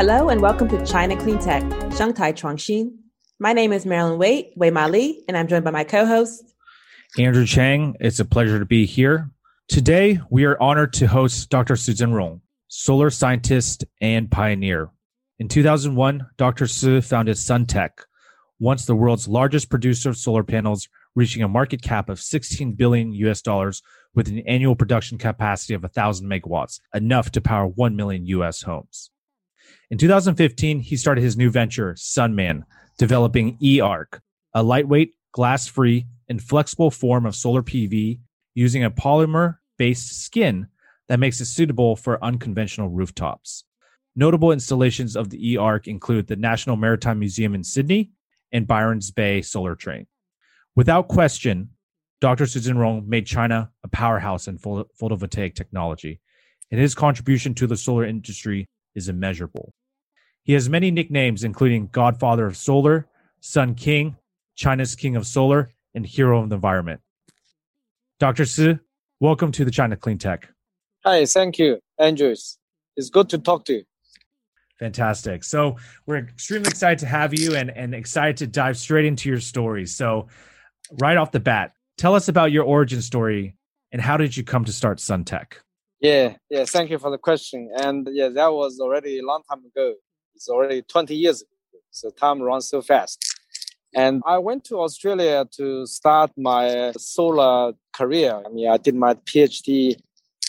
Hello and welcome to China Clean Tech, Shanghai Chuangxin. My name is Marilyn Wei, Wei Ma Li, and I'm joined by my co-host Andrew Chang. It's a pleasure to be here. Today, we are honored to host Dr. Su Zhengrong, solar scientist and pioneer. In 2001, Dr. Su founded Suntech, once the world's largest producer of solar panels, reaching a market cap of 16 billion US dollars with an annual production capacity of 1,000 megawatts, enough to power 1 million US homes. In 2015, he started his new venture, Sunman, developing eArc, a lightweight, glass free, and flexible form of solar PV using a polymer based skin that makes it suitable for unconventional rooftops. Notable installations of the eArc include the National Maritime Museum in Sydney and Byron's Bay Solar Train. Without question, Dr. Su Zhengrong made China a powerhouse in photovoltaic technology, and his contribution to the solar industry is immeasurable. He has many nicknames, including Godfather of Solar, Sun King, China's King of Solar, and Hero of the Environment. Dr. Su, welcome to the China Clean Tech. Hi, thank you, Andrews. It's good to talk to you. Fantastic. So we're extremely excited to have you and, and excited to dive straight into your story. So right off the bat, Tell us about your origin story and how did you come to start Suntech? Yeah, yeah, thank you for the question. And yeah, that was already a long time ago. It's already 20 years ago. So time runs so fast. And I went to Australia to start my solar career. I mean, I did my PhD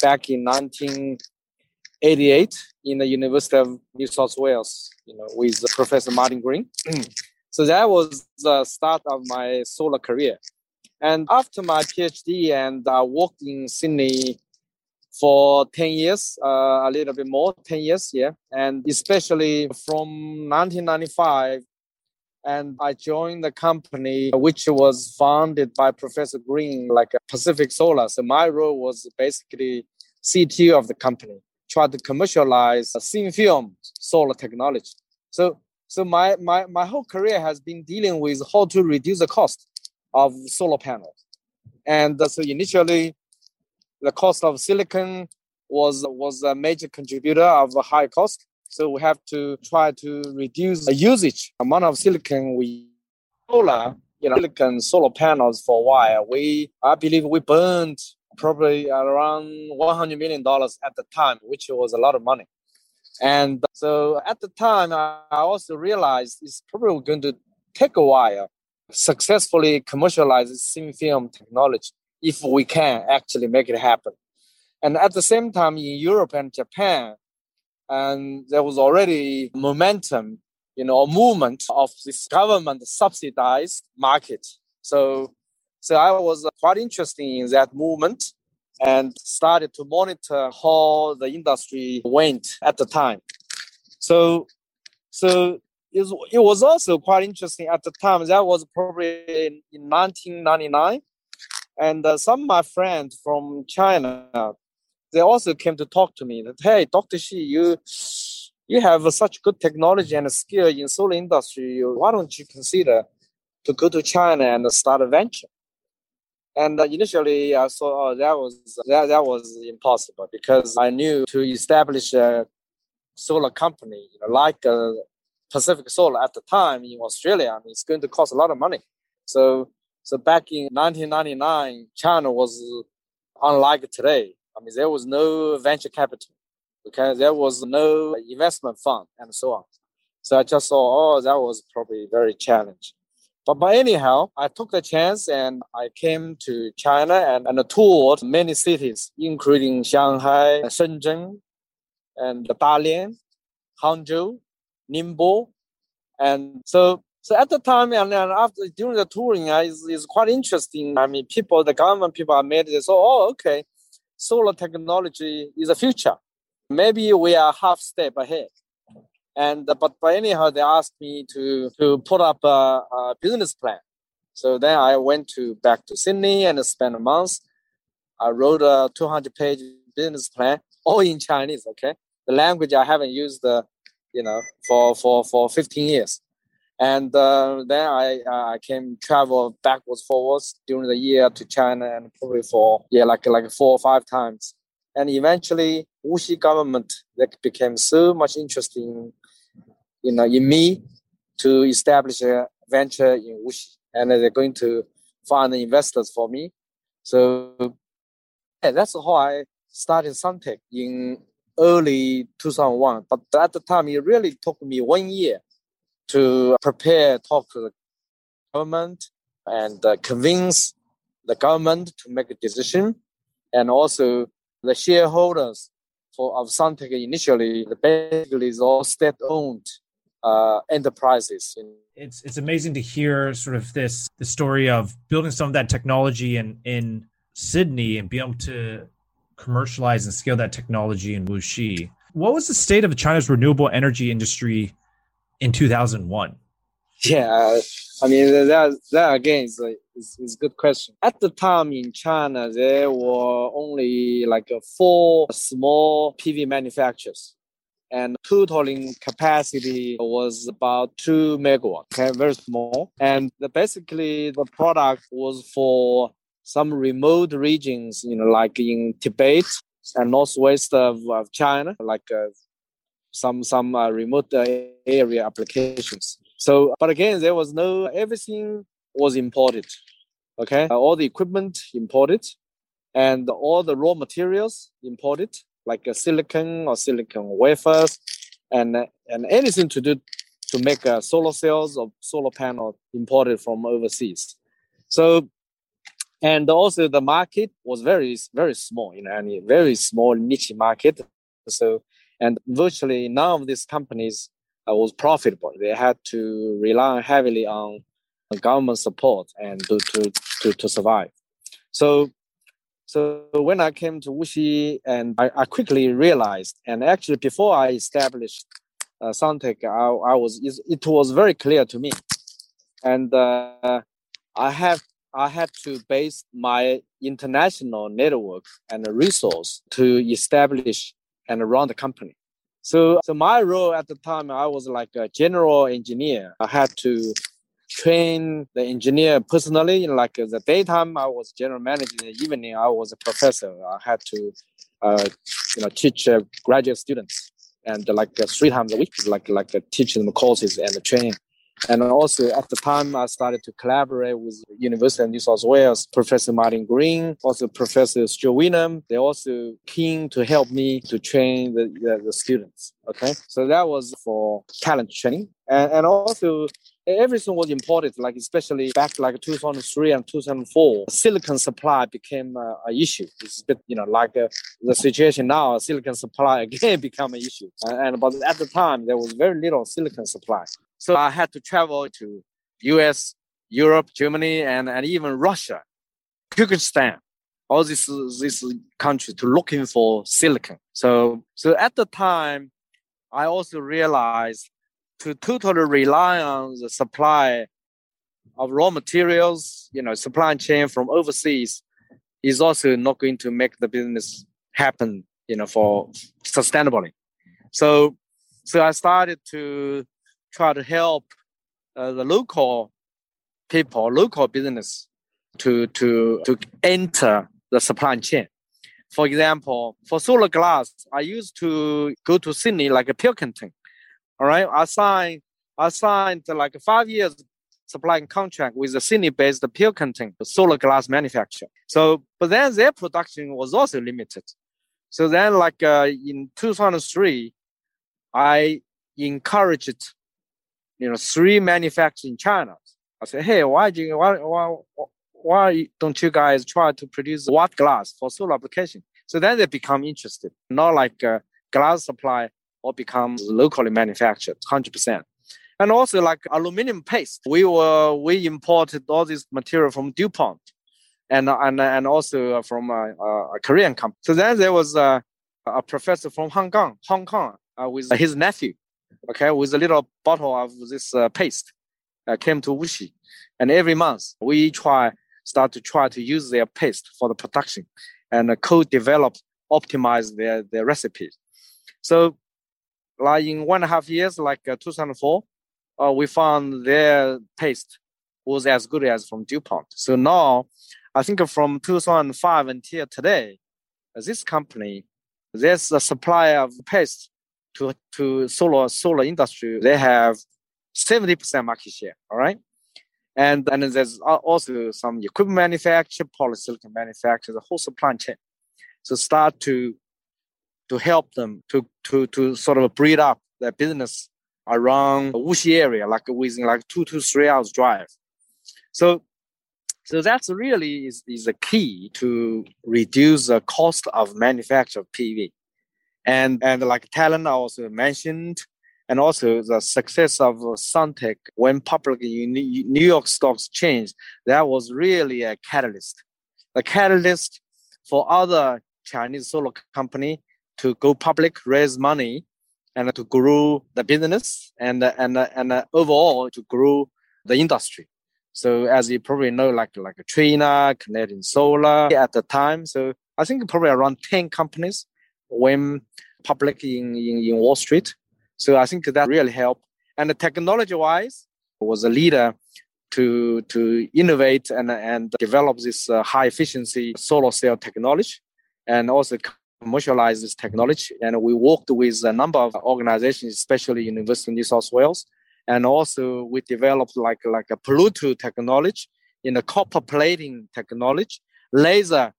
back in 1988 in the University of New South Wales, you know, with Professor Martin Green. Mm. so that was the start of my solar career. And after my PhD and I worked in Sydney for 10 years, uh, a little bit more, 10 years, yeah. And especially from 1995, and I joined the company which was founded by Professor Green, like Pacific Solar. So my role was basically CTO of the company, try to commercialize thin film solar technology. So so my, my, my whole career has been dealing with how to reduce the cost of solar panels. And so initially, the cost of silicon was was a major contributor of a high cost. So we have to try to reduce the usage amount of silicon we solar, you know, silicon solar panels for a while. We I believe we burned probably around 100 million dollars at the time, which was a lot of money. And so at the time, I also realized it's probably going to take a while successfully commercialize thin film technology if we can actually make it happen. And at the same time, in Europe and Japan, and there was already momentum, you know, a movement of this government subsidized market. So, so I was uh, quite interested in that movement and started to monitor how the industry went at the time. So, so it, was also quite interesting at the time. That was probably in 1999. And uh, some of my friends from China, they also came to talk to me that, hey, Dr. Shi, you, you have such good technology and skill in solar industry. Why don't you consider to go to China and start a venture? And uh, initially, I thought oh, that was that, that was impossible because I knew to establish a solar company, you know, like a Pacific Solar at the time in Australia, I mean, it's going to cost a lot of money. So, so back in 1999, China was unlike today. I mean, there was no venture capital because there was no investment fund and so on. So I just saw, oh, that was probably very challenging. But, but anyhow, I took the chance and I came to China and, and toured many cities, including Shanghai, Shenzhen, and Dalian, Hangzhou, Ningbo, and so so at the time and then after during the touring, uh, is is quite interesting. I mean, people, the government people are made this. Oh, okay, solar technology is the future. Maybe we are half step ahead. And but but anyhow, they asked me to to put up a, a business plan. So then I went to back to Sydney and spent a month. I wrote a 200 page business plan, all in Chinese. Okay, the language I haven't used. Uh, you know, for for for 15 years. And uh, then I I came travel backwards forwards during the year to China and probably for yeah like like four or five times. And eventually, Wuxi government that became so much interesting you know, in me to establish a venture in Wuxi, and they're going to find investors for me. So yeah, that's how I started Suntech in early 2001. But at the time, it really took me one year to prepare, talk to the government, and uh, convince the government to make a decision, and also the shareholders for of Suntech initially, the basically is all state-owned uh, enterprises. It's it's amazing to hear sort of this the story of building some of that technology in in Sydney and be able to commercialize and scale that technology in Wuxi. What was the state of China's renewable energy industry in 2001? Yeah, I mean that that again is a, is, is a good question. At the time in China, there were only like four small PV manufacturers, and totaling capacity was about two megawatt. Okay, very small. And the, basically, the product was for some remote regions, you know, like in Tibet and northwest of, of China, like uh, some some uh, remote uh, area applications. So, but again, there was no everything was imported. Okay, uh, all the equipment imported, and all the raw materials imported, like uh, silicon or silicon wafers, and and anything to do to make uh, solar cells or solar panel imported from overseas. So and also the market was very very small you know mean, very small niche market so and virtually none of these companies uh, was profitable. They had to rely heavily on government support and to, to, to, to survive. So so when i came to wuxi and i, I quickly realized and actually before i established uh, I, I was it was very clear to me. And uh, i have I had to base my international network and resource to establish and run the company. So, so my role at the time, I was like a general engineer. I had to train the engineer personally. Like the daytime, I was general manager. In the evening, I was a professor. I had to, uh, you know, teach uh, graduate students and like uh, three times a week, like like uh, teach them courses and training. And also at the time, I started to collaborate with University of New South Wales, Professor Martin Green, also Professor Stuart Wenham. They're also keen to help me to train the, the, the students. Okay. So that was for talent training. And, and also everything was imported, like especially back like 2003 and 2004, silicon supply became uh, an issue. It's a bit, you know, like uh, the situation now, silicon supply again become an issue. And but at the time, there was very little silicon supply. So I had to travel to US, Europe, Germany, and, and even Russia, Kyrgyzstan, all these, these countries to looking for silicon. So, so at the time, I also realized to totally rely on the supply of raw materials, you know, supply chain from overseas is also not going to make the business happen, you know, for sustainably. So, so I started to try to help uh, the local people, local business to, to, to enter the supply chain. For example, for solar glass, I used to go to Sydney like a Pilkington. All right. I signed, I signed like five years supplying contract with the Sydney-based Pilkington solar glass manufacturer. So, but then their production was also limited. So then, like uh, in 2003, I encouraged you know, three manufacturers in China. I said, hey, why do you, why, why, why don't you guys try to produce watt glass for solar application? So then they become interested. Not like uh, glass supply or becomes locally manufactured, 100%. And also like aluminum paste. We were, we imported all this material from DuPont and, and, and also from a, a Korean company. So then there was a, a professor from Hong Kong, Hong Kong, uh, with his nephew okay, with a little bottle of this uh, paste, uh, came to Wuxi. And every month we try, start to try to use their paste for the production and co-develop, optimize their, their recipes. So like in one and a half years, like uh, 2004, uh, we found their paste was as good as from DuPont. So now, I think from 2005 until today, this company, there's a supply of paste to to solar solar industry, they have 70% market share. All right. And and there's also some equipment manufacturer, polysilicon manufacturer, the whole supply chain. So start to to help them to to to sort of breed up their business around Wuxi area, like within like two to three hours drive. So so that's really is, is the key to reduce the cost of manufacture of PV. And and like Talon I also mentioned, and also the success of Suntech when public New York Stock Exchange, that was really a catalyst. A catalyst for other Chinese solar company to go public, raise money, and to grow the business and and and overall to grow the industry. So as you probably know, like like Trina, Canadian Solar at the time. So I think probably around ten companies went public in, in, in Wall Street. So I think that really helped. And technology wise, was a leader to to innovate and and develop this uh, high efficiency solar cell technology, and also commercialize this technology. And we worked with a number of organizations, especially University of New South Wales, and also we developed like like a Pluto technology in the copper plating technology, laser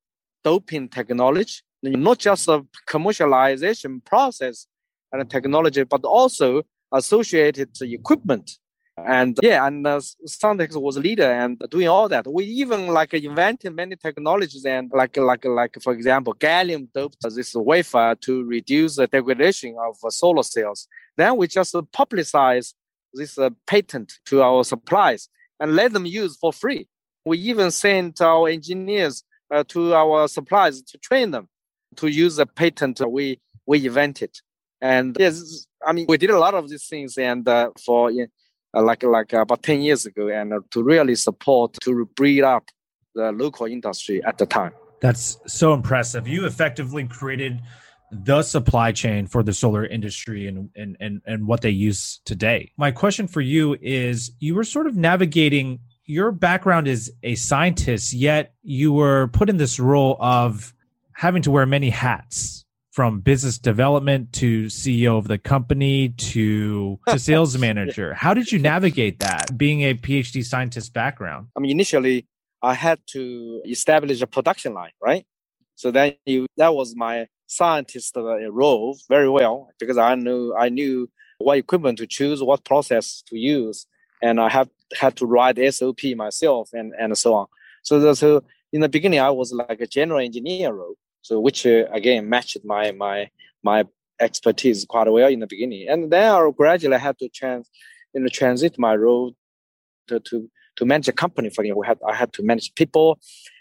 doping technology, not just a commercialization process and technology, but also associated equipment. And yeah, and uh, Suntech was leader and doing all that. We even like invented many technologies and like like like for example, gallium doped this wafer to reduce the degradation of solar cells. Then we just publicize this uh, patent to our suppliers and let them use for free. We even sent our engineers uh, to our suppliers to train them to use the patent we we invented. And yes, I mean we did a lot of these things and uh, for uh, like like about ten years ago, and uh, to really support to breed up the local industry at the time. That's so impressive. You effectively created the supply chain for the solar industry and, and and and what they use today. My question for you is you were sort of navigating your background is a scientist yet you were put in this role of having to wear many hats from business development to CEO of the company to to sales manager. How did you navigate that being a PhD scientist background? I mean initially I had to establish a production line, right? So then you, that was my scientist uh, role very well because I knew I knew what equipment to choose, what process to use, and I have had to write SOP myself and and so on. So so in the beginning I was like a general engineer role, so which uh, again matched my my my expertise quite well in the beginning, and then I gradually had to trans you know transit my role to to to manage a company. For you, we had I had to manage people,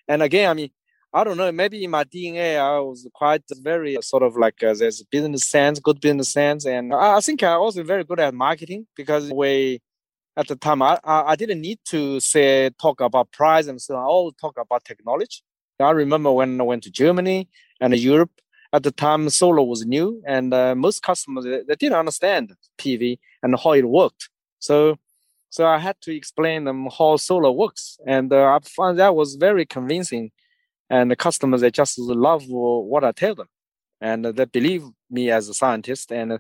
and again I mean I don't know. Maybe in my DNA, I was quite very sort of like uh, there's business sense, good business sense, and I, I think I was very good at marketing because we at the time I, I didn't need to say talk about price and so. I always talk about technology. I remember when I went to Germany and Europe. At the time, solar was new, and uh, most customers they, they didn't understand PV and how it worked. So, so I had to explain them how solar works, and uh, I found that was very convincing and the customers they just love what I tell them, and they believe me as a scientist. And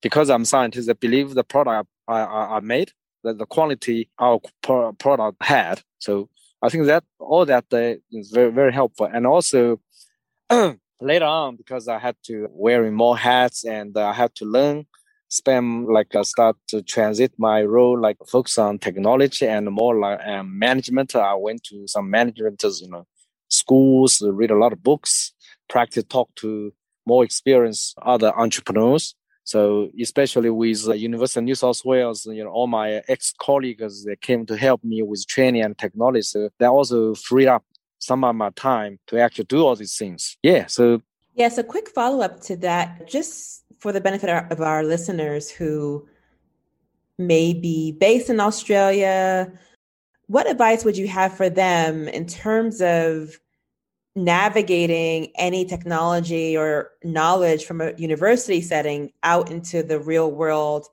because I'm a scientist, they believe the product I, I, I made, the quality our product had. So I think that all that uh, is very very helpful. And also later on, because I had to wearing more hats and I had to learn spend like I start to transit my role like focus on technology and more like um, management i went to some management you know schools, read a lot of books, practice, talk to more experienced other entrepreneurs. So especially with uh, the University of New South Wales, you know, all my ex-colleagues, they came to help me with training and technology. So that also freed up some of my time to actually do all these things. Yeah. So yeah. So quick follow-up to that, just for the benefit of our listeners who may be based in Australia, what advice would you have for them in terms of navigating any technology or knowledge from a university setting out into the real world?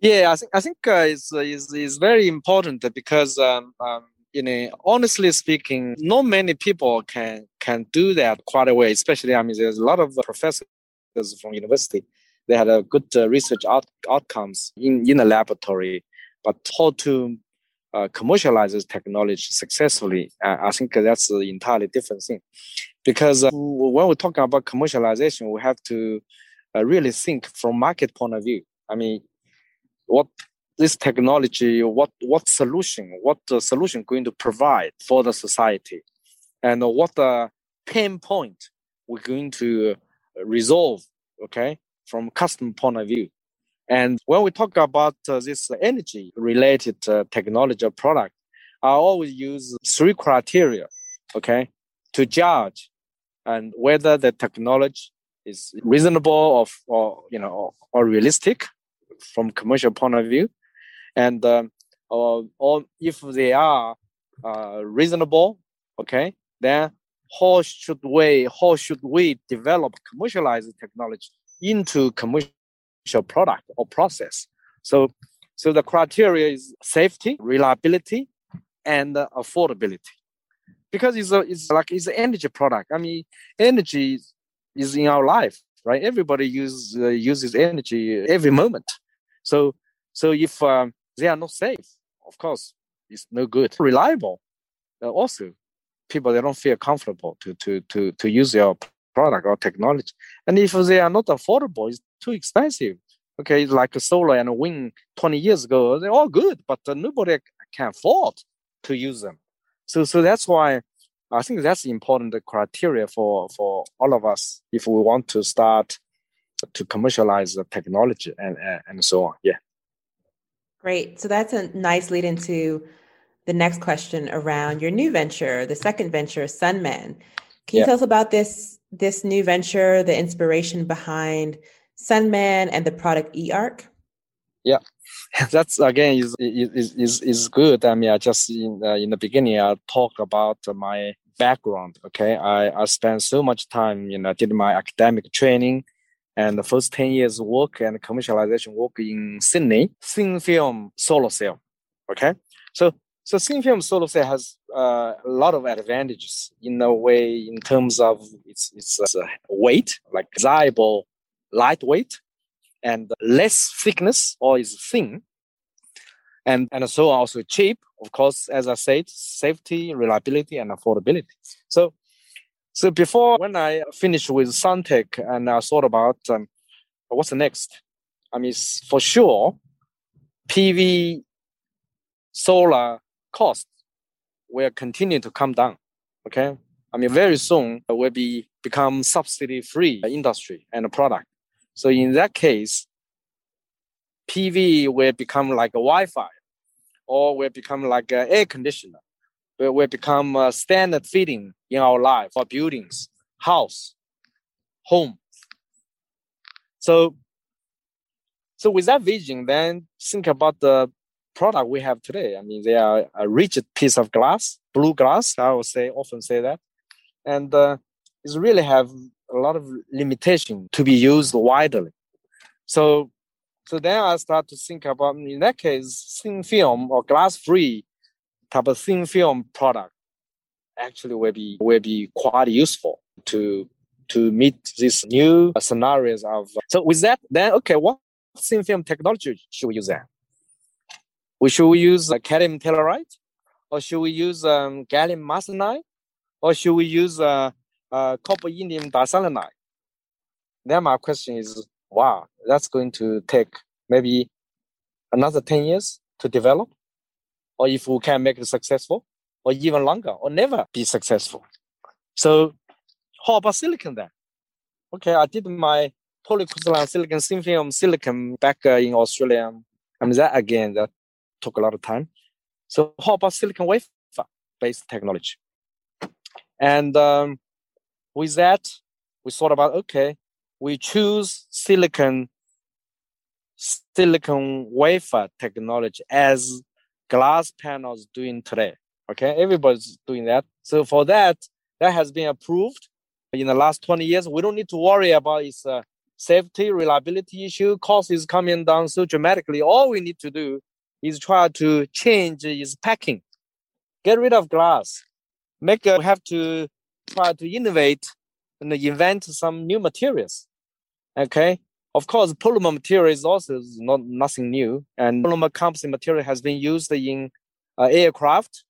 Yeah, I think I think uh, is is is very important because um, um, you know honestly speaking, not many people can can do that quite a way. Especially, I mean, there's a lot of professors from university they had a good uh, research out- outcomes in, in the laboratory. But how to uh, commercialize this technology successfully, uh, I think that's an entirely different thing. Because uh, when we're talking about commercialization, we have to uh, really think from market point of view. I mean, what this technology, what what solution, what the solution going to provide for the society, and what the pain point we're going to resolve. Okay, from customer point of view. And when we talk about uh, this energy related uh, technology or product, I always use three criteria, okay, to judge and whether the technology is reasonable or, or you know or, or realistic from commercial point of view, and um, or, or if they are uh, reasonable, okay, then how should we how should we develop commercialize technology into commercial product or process. So, so the criteria is safety, reliability, and affordability. Because it's a, it's like it's an energy product. I mean, energy is in our life, right? Everybody uses uh, uses energy every moment. So, so if um, they are not safe, of course, it's no good. Reliable, uh, also, people they don't feel comfortable to to to to use your product or technology. And if they are not affordable, it's too expensive. Okay, like solar and wind 20 years ago, they're all good, but nobody can afford to use them. So, so that's why I think that's important criteria for, for all of us if we want to start to commercialize the technology and, and, and so on. Yeah. Great. So that's a nice lead into the next question around your new venture, the second venture, Sunman. Can you yeah. tell us about this this new venture, the inspiration behind Sunman and the product eArc? Yeah, that's again is is is is good. I mean, I just in uh, in the beginning I talked about my background. Okay, I I spent so much time, you know, did my academic training, and the first ten years work and commercialization work in Sydney, thin film solar cell. Okay, so so thin film solar cell has uh, a lot of advantages in a way in terms of its its uh, weight, like desirable, lightweight, and less thickness or is thin, and and so also cheap. Of course, as I said, safety, reliability, and affordability. So. So before when I finished with Suntech and I thought about um, what's next, I mean for sure, PV solar cost will continue to come down. Okay. I mean, very soon will be become subsidy free industry and product. So in that case, PV will become like a Wi-Fi or will become like an air conditioner. It will become a standard fitting in our life for buildings, house, home. So, so with that vision, then think about the product we have today. I mean, they are a rigid piece of glass, blue glass. I would say often say that, and uh, it really have a lot of limitation to be used widely. So, so then I start to think about in that case, thin film or glass-free type of thin film product actually will be will be quite useful to to meet these new scenarios of. So with that, then okay, what thin film technology should we use then? We should we use uh, cadmium telluride, or should we use um, gallium arsenide, or should we use uh, uh, copper indium diselenide? Then my question is, wow, that's going to take maybe another 10 years to develop, or if we can make it successful, or even longer, or never be successful. So how about silicon then? Okay, I did my polycrystalline silicon thin film silicon back uh, in Australia. I mean, that again, that took a lot of time. So how about silicon wafer based technology? And um, with that, we thought about okay, we choose silicon silicon wafer technology as glass panels doing today. Okay, everybody's doing that. So for that, that has been approved in the last 20 years. We don't need to worry about its uh, safety, reliability issue. Cost is coming down so dramatically. All we need to do is try to change its packing, get rid of glass, make a, have to try to innovate and invent some new materials, okay, Of course, polymer material is also not nothing new, and polymer composite material has been used in uh, aircraft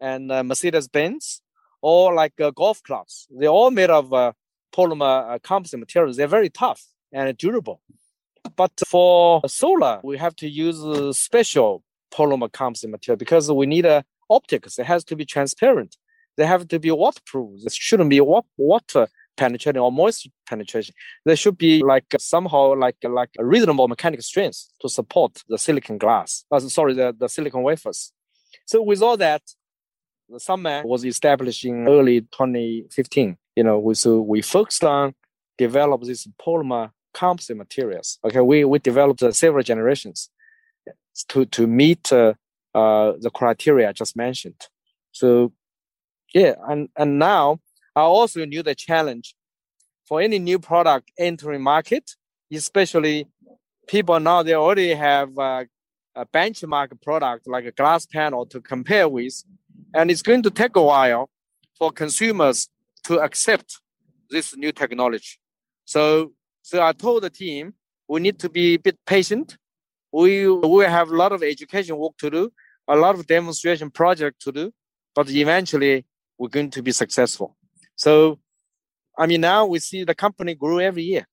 and uh, Mercedes-Benz, or like uh, golf clubs. They're all made of uh, polymer uh, composite materials. They're very tough and durable. But for solar, we have to use a special polymer composite material because we need a optics. It has to be transparent. They have to be waterproof. It shouldn't be water penetrating or moisture penetration. There should be like somehow like like a reasonable mechanical strength to support the silicon glass. Uh, sorry, the, the silicon wafers. So with all that, the Sunman was established in early 2015. You know, we, so we focused on develop this polymer composite materials. Okay, we, we developed uh, several generations to, to meet uh, uh, the criteria I just mentioned. So, yeah, and, and now I also knew the challenge for any new product entering market, especially people now they already have uh, a benchmark product like a glass panel to compare with, and it's going to take a while for consumers to accept this new technology. So, so I told the team we need to be a bit patient. We we have a lot of education work to do, a lot of demonstration project to do, but eventually we're going to be successful. So, I mean, now we see the company grew every year.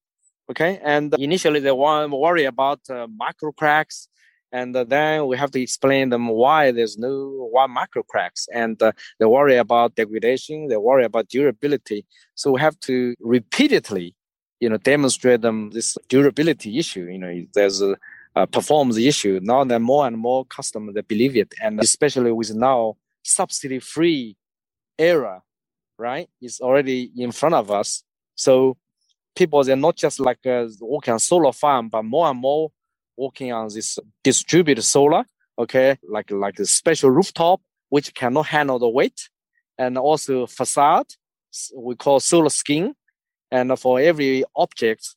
Okay, and initially they want worry about uh, micro cracks, and uh, then we have to explain them why there's no why micro cracks, and uh, they worry about degradation, they worry about durability. So we have to repeatedly, you know, demonstrate them this durability issue. You know, there's a, a performance issue. Now that more and more customers they believe it, and especially with now subsidy-free era, right? It's already in front of us. So people they're not just like uh, working on solar farm, but more and more working on this distributed solar. Okay, like like a special rooftop which cannot handle the weight, and also facade we call solar skin, and for every object,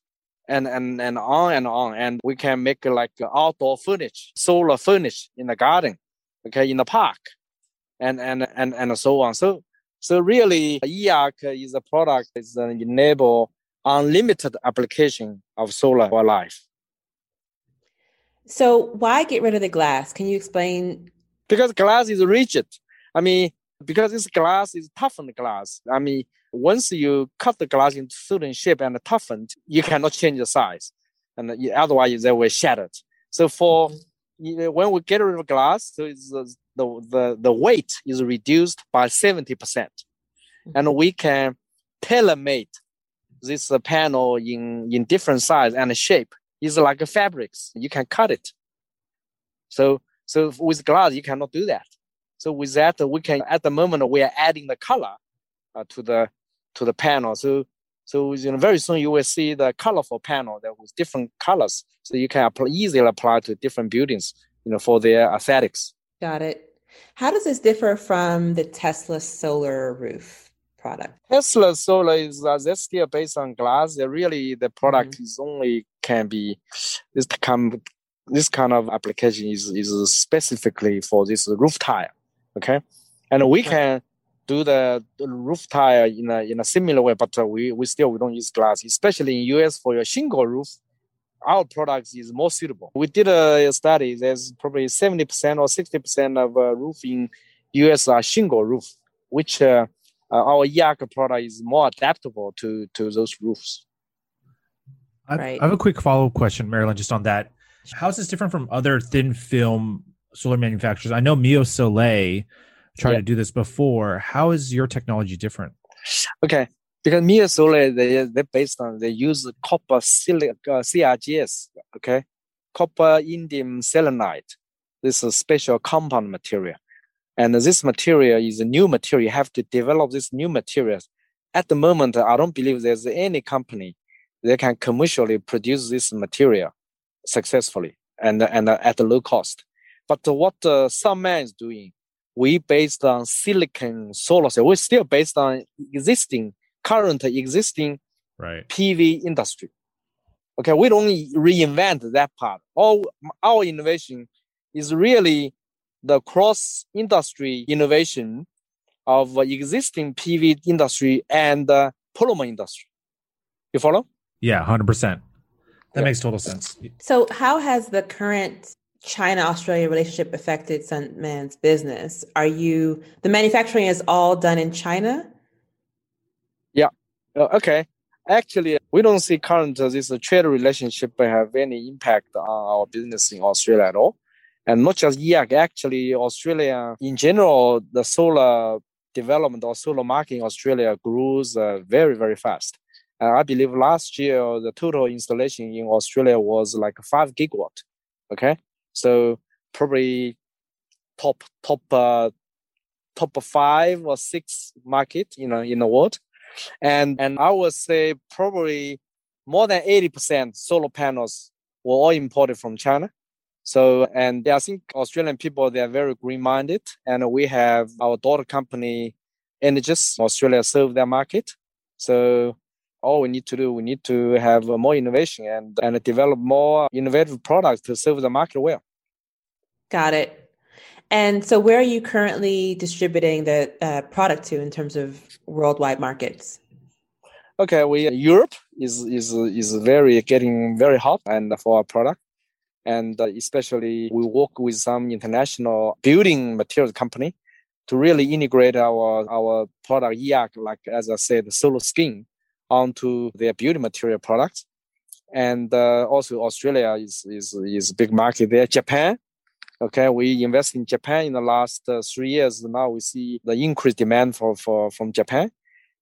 and and and on and on, and we can make like outdoor furniture, solar furniture in the garden, okay, in the park, and and and and so on. So so really, eArc is a product that enable unlimited application of solar for life. So why get rid of the glass? Can you explain? Because glass is rigid. I mean, because this glass is toughened glass. I mean, once you cut the glass into certain shape and toughened, you cannot change the size, and otherwise they will shattered. So for mm-hmm. when we get rid of glass, so it's the the the weight is reduced by seventy percent, and mm-hmm. we can tailor made this panel in in different size and shape is like fabrics. You can cut it. So so with glass you cannot do that. So with that we can at the moment we are adding the color uh, to the to the panel. So so you know, very soon you will see the colorful panel that with different colors. So you can apply, easily apply to different buildings, you know, for their aesthetics. Got it. How does this differ from the Tesla solar roof? product? Tesla solar is uh, that's still based on glass. They really the product mm-hmm. is only can be this kind this kind of application is is specifically for this roof tile. Okay, and we okay. can do the, the, roof tile in a in a similar way, but uh, we we still we don't use glass, especially in US for your shingle roof. Our product is more suitable. We did a study. There's probably seventy percent or sixty percent of uh, roof in US are shingle roof, which uh, uh, our eArc product is more adaptable to to those roofs. I, right. I have a quick follow up question, Marilyn, just on that. How is this different from other thin film solar manufacturers? I know MiaSolé tried yeah. to do this before. How is your technology different? Okay, because MiaSolé they they're based on they use copper silic uh, CIGS. Okay, copper indium selenide. This is a special compound material. And this material is a new material. You have to develop this new materials. At the moment, I don't believe there's any company that can commercially produce this material successfully and, and at a low cost. But what uh, Sunman is doing, we based on silicon solar cell. We're still based on existing, current existing right. PV industry. Okay, we don't reinvent that part. All our innovation is really the cross industry innovation of existing PV industry and uh, polymer industry. You follow? Yeah, hundred percent. That makes total sense. So, how has the current China Australia relationship affected Sunman's business? Are you the manufacturing is all done in China? Yeah. Uh, okay. Actually, we don't see current uh, this uh, trade relationship have any impact on our business in Australia at all. And not just eArc, actually, Australia in general, the solar development or solar market in Australia grows uh, very, very fast. Uh, I believe last year the total installation in Australia was like five gigawatt. Okay, so probably top top uh, top five or six market you know in the world, and and I would say probably more than eighty percent solar panels were all imported from China. So, and I think Australian people, they are very green minded. And we have our daughter company, Energous Australia, serve their market. So, all we need to do, we need to have more innovation and, and develop more innovative products to serve the market well. Got it. And so, where are you currently distributing the uh, product to in terms of worldwide markets? Okay, we Europe is is is very getting very hot and for our product and uh, especially we work with some international building materials company to really integrate our our product eArc, like as I said, the solar skin onto their building material products. And uh, also Australia is, is is big market there. Japan, okay, we invest in Japan in the last uh, three years. Now we see the increased demand for, for from Japan.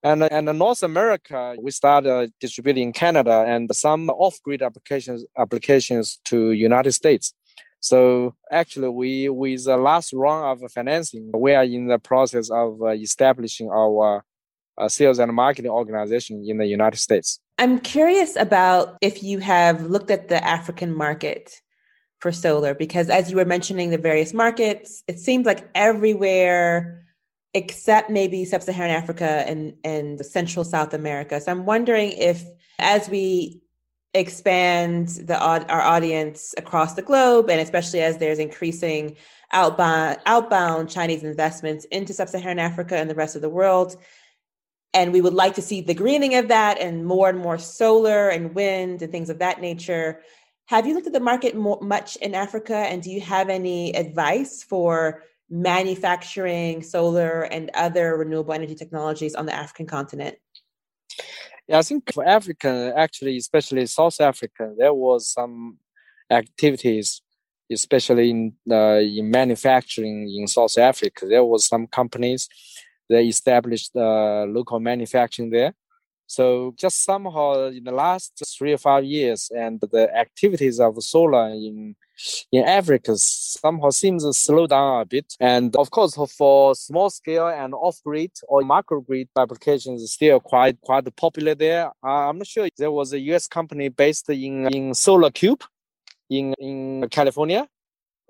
And, and North America, we started distributing in Canada and some off-grid applications applications to United States. So actually, we with the last round of financing, we are in the process of uh, establishing our uh, sales and marketing organization in the United States. I'm curious about if you have looked at the African market for solar, because as you were mentioning the various markets, it seems like everywhere except maybe sub-Saharan Africa and, and Central South America. So I'm wondering if as we expand the our audience across the globe, and especially as there's increasing outbound outbound Chinese investments into sub-Saharan Africa and the rest of the world, and we would like to see the greening of that and more and more solar and wind and things of that nature. Have you looked at the market much in Africa, and do you have any advice for manufacturing solar and other renewable energy technologies on the African continent? Yeah, I think for Africa, actually, especially South Africa, there was some activities, especially in uh, in manufacturing in South Africa. There was some companies that established uh, local manufacturing there. So just somehow in the last three or five years, and the activities of solar in in Africa somehow seems to slow down a bit. And of course, for small scale and off grid or micro grid applications, still quite quite popular there. Uh, I'm not sure there was a US company based in in Solar Cube in in California.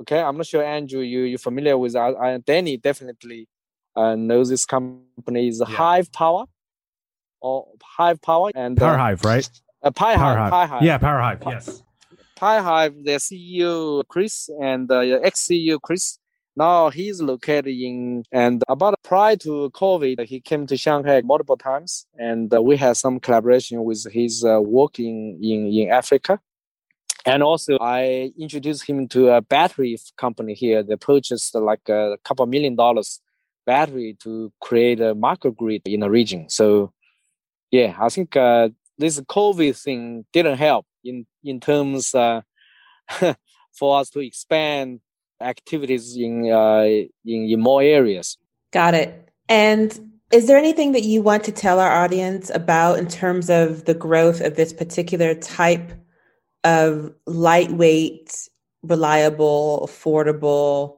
Okay, I'm not sure Andrew, you you familiar with uh, uh, Danny definitely uh, knows this company is yeah. Hive Power or Hive Power and Power uh, Hive, right? Uh, Pi Power Hive, Pi Hive. Yeah, Power Hive. Yes. Pi Hive, their CEO Chris and uh, ex CEO Chris. Now he's located in and about prior to COVID, he came to Shanghai multiple times, and uh, we had some collaboration with his uh, work in, in in Africa. And also, I introduced him to a battery company here. They purchased like a couple million dollars battery to create a microgrid in the region. So, yeah, I think uh, this COVID thing didn't help in in terms uh, for us to expand activities in, uh, in in more areas. Got it. And is there anything that you want to tell our audience about in terms of the growth of this particular type of lightweight, reliable, affordable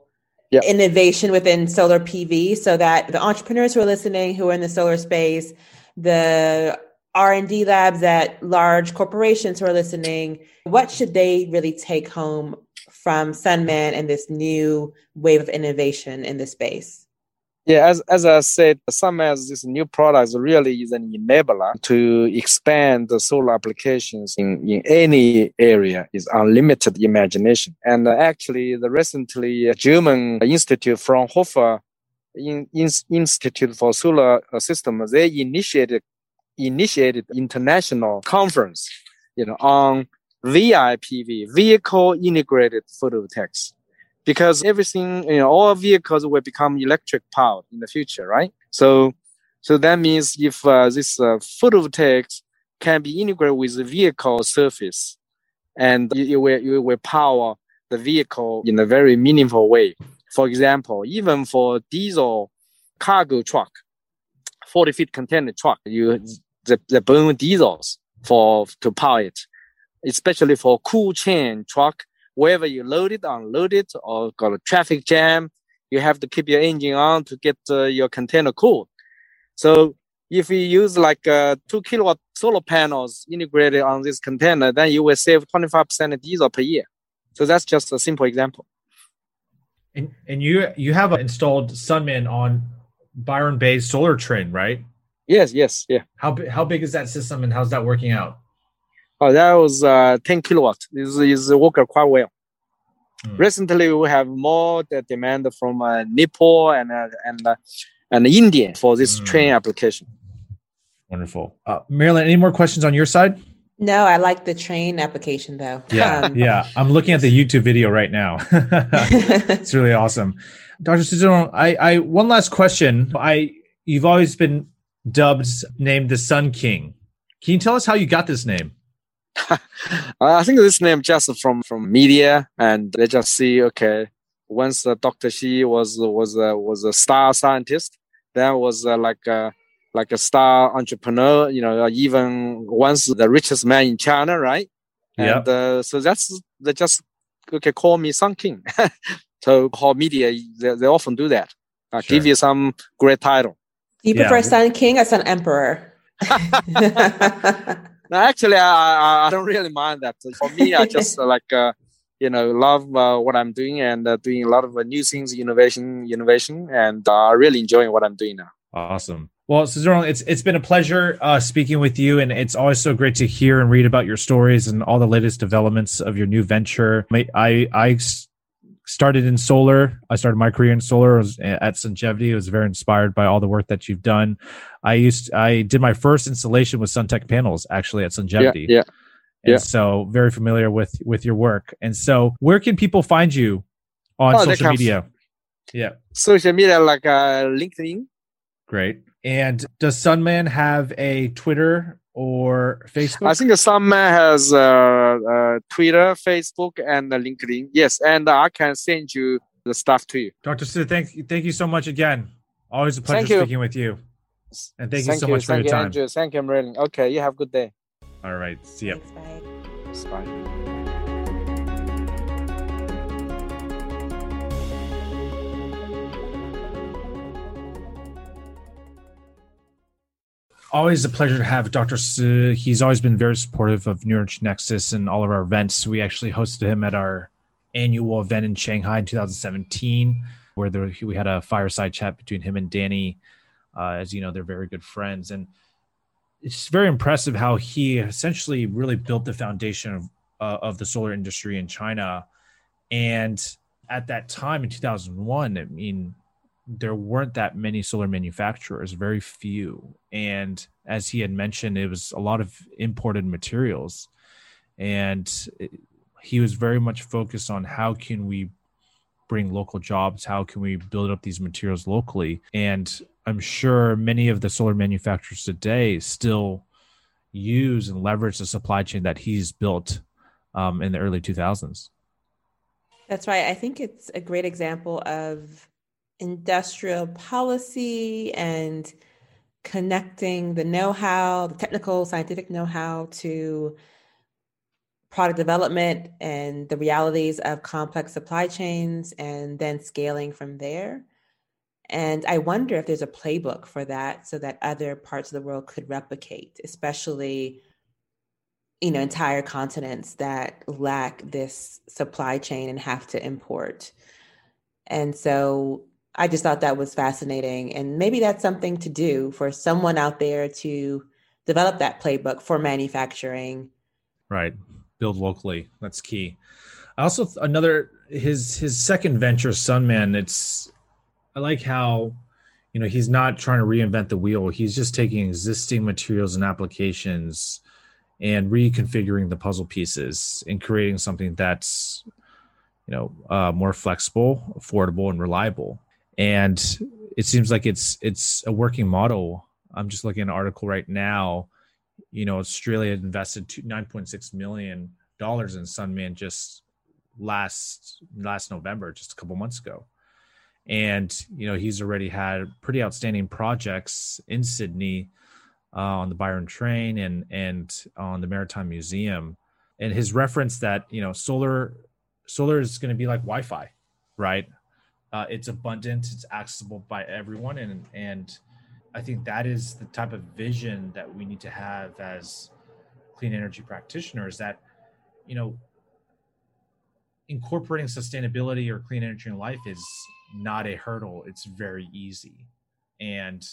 yep. innovation within solar PV so that the entrepreneurs who are listening who are in the solar space, the r&d labs at large corporations who are listening what should they really take home from sunman and this new wave of innovation in this space yeah, as, as I said, Sunman as this new product really is an enabler to expand the solar applications in, in any area is unlimited imagination. And uh, actually, the recently German Institute from Fraunhofer in, in, Institute for Solar System, they initiated initiated international conference, you know, on VIPV, vehicle integrated photovoltaics, because everything, you know, all vehicles will become electric powered in the future, right? So, so that means if uh, this uh, photovoltaics can be integrated with the vehicle surface, and you will you will power the vehicle in a very meaningful way. For example, even for diesel cargo truck, 40 feet container truck, you the, the burn diesels for to power it, especially for cool chain truck. Wherever you load it, unload it, or got a traffic jam, you have to keep your engine on to get uh, your container cool. So if you use like uh, two kilowatt solar panels integrated on this container, then you will save 25% diesel per year. So that's just a simple example. And, and you you have installed Sunman on Byron Bay's solar train, right? Yes, yes, yeah. How how big is that system, and how's that working out? Oh, that was uh, 10 kilowatt. This is working quite well. Hmm. Recently, we have more the demand from uh, Nepal and uh, and uh, and India for this hmm. train application. Wonderful, uh, Marilyn. Any more questions on your side? No, I like the train application though. Yeah, um, yeah. I'm looking at the YouTube video right now. it's really awesome, Dr. Suzuno. I, I one last question. I you've always been dubbed named the Sun King. Can you tell us how you got this name? I think this name just from from media, and they just see okay. Once uh, Dr. Shi was was uh, was a star scientist, then was uh, like uh, like a star entrepreneur. You know, even once the richest man in China, right? Yeah. Uh, so that's they just okay call me Sun King. so how media they, they often do that. Uh, sure. Give you some great title. Do you prefer yeah. Sun King as Sun Emperor? no, actually, I, I don't really mind that. For me, I just uh, like uh, you know love uh, what I'm doing and uh, doing a lot of uh, new things, innovation, innovation, and uh, really enjoying what I'm doing now. Awesome. Well, Cesaro, it's it's been a pleasure uh, speaking with you, and it's always so great to hear and read about your stories and all the latest developments of your new venture. I I started in solar. I started my career in solar at Sungevity. I was very inspired by all the work that you've done. I used I did my first installation with SunTech panels actually at Sungevity. Yeah. yeah. And yeah. so very familiar with with your work. And so where can people find you on oh, social media? Yeah. Social media like uh, LinkedIn. Great. And does Sunman have a Twitter or Facebook? I think Sunman has uh, uh, Twitter, Facebook, and LinkedIn. Yes, and I can send you the stuff to you. Dr. Su, thank you, thank you so much again. Always a pleasure thank speaking you. with you. And thank, thank you so you. much thank for your time. Andrew. Thank you, Marilyn. Okay, you have a good day. All right. See ya. Thanks, bye. Bye. Always a pleasure to have Dr. Su. He's always been very supportive of New Energy Nexus and all of our events. We actually hosted him at our annual event in Shanghai in 2017, where there, we had a fireside chat between him and Danny. Uh, as you know, they're very good friends. And it's very impressive how he essentially really built the foundation of, uh, of the solar industry in China. And at that time in 2001, I mean, there weren't that many solar manufacturers, very few. And as he had mentioned, it was a lot of imported materials. And it, he was very much focused on how can we bring local jobs? How can we build up these materials locally? And I'm sure many of the solar manufacturers today still use and leverage the supply chain that he's built um, in the early 2000s. That's right. I think it's a great example of industrial policy and connecting the know-how, the technical, scientific know-how to product development and the realities of complex supply chains and then scaling from there. And I wonder if there's a playbook for that so that other parts of the world could replicate, especially you know entire continents that lack this supply chain and have to import. And so I just thought that was fascinating. And maybe that's something to do for someone out there to develop that playbook for manufacturing. Right. Build locally. That's key. I Also another his his second venture, Sunman, it's I like how you know he's not trying to reinvent the wheel. He's just taking existing materials and applications and reconfiguring the puzzle pieces and creating something that's you know uh, more flexible affordable and reliable and it seems like it's it's a working model. I'm just looking at an article right now you know australia invested 9.6 million dollars in sunman just last last november just a couple months ago. And you know he's already had pretty outstanding projects in sydney uh, on the byron train and and on the maritime museum. And his reference that you know solar solar is going to be like wi-fi right uh, it's abundant it's accessible by everyone and and i think that is the type of vision that we need to have as clean energy practitioners that you know incorporating sustainability or clean energy in life is not a hurdle it's very easy. And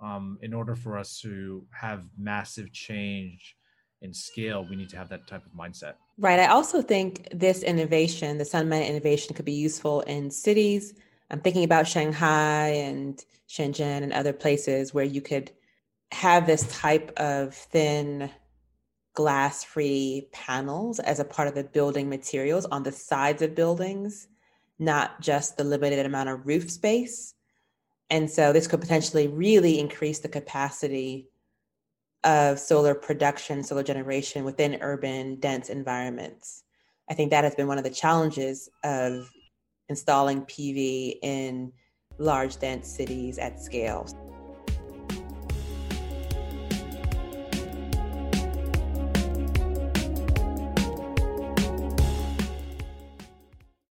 um, in order for us to have massive change in scale we need to have that type of mindset right i also think this innovation the sunman innovation could be useful in cities i'm thinking about shanghai and shenzhen and other places where you could have this type of thin glass free panels as a part of the building materials on the sides of buildings not just the limited amount of roof space. And so this could potentially really increase the capacity of solar production, solar generation within urban, dense environments. I think that has been one of the challenges of installing PV in large, dense cities at scale.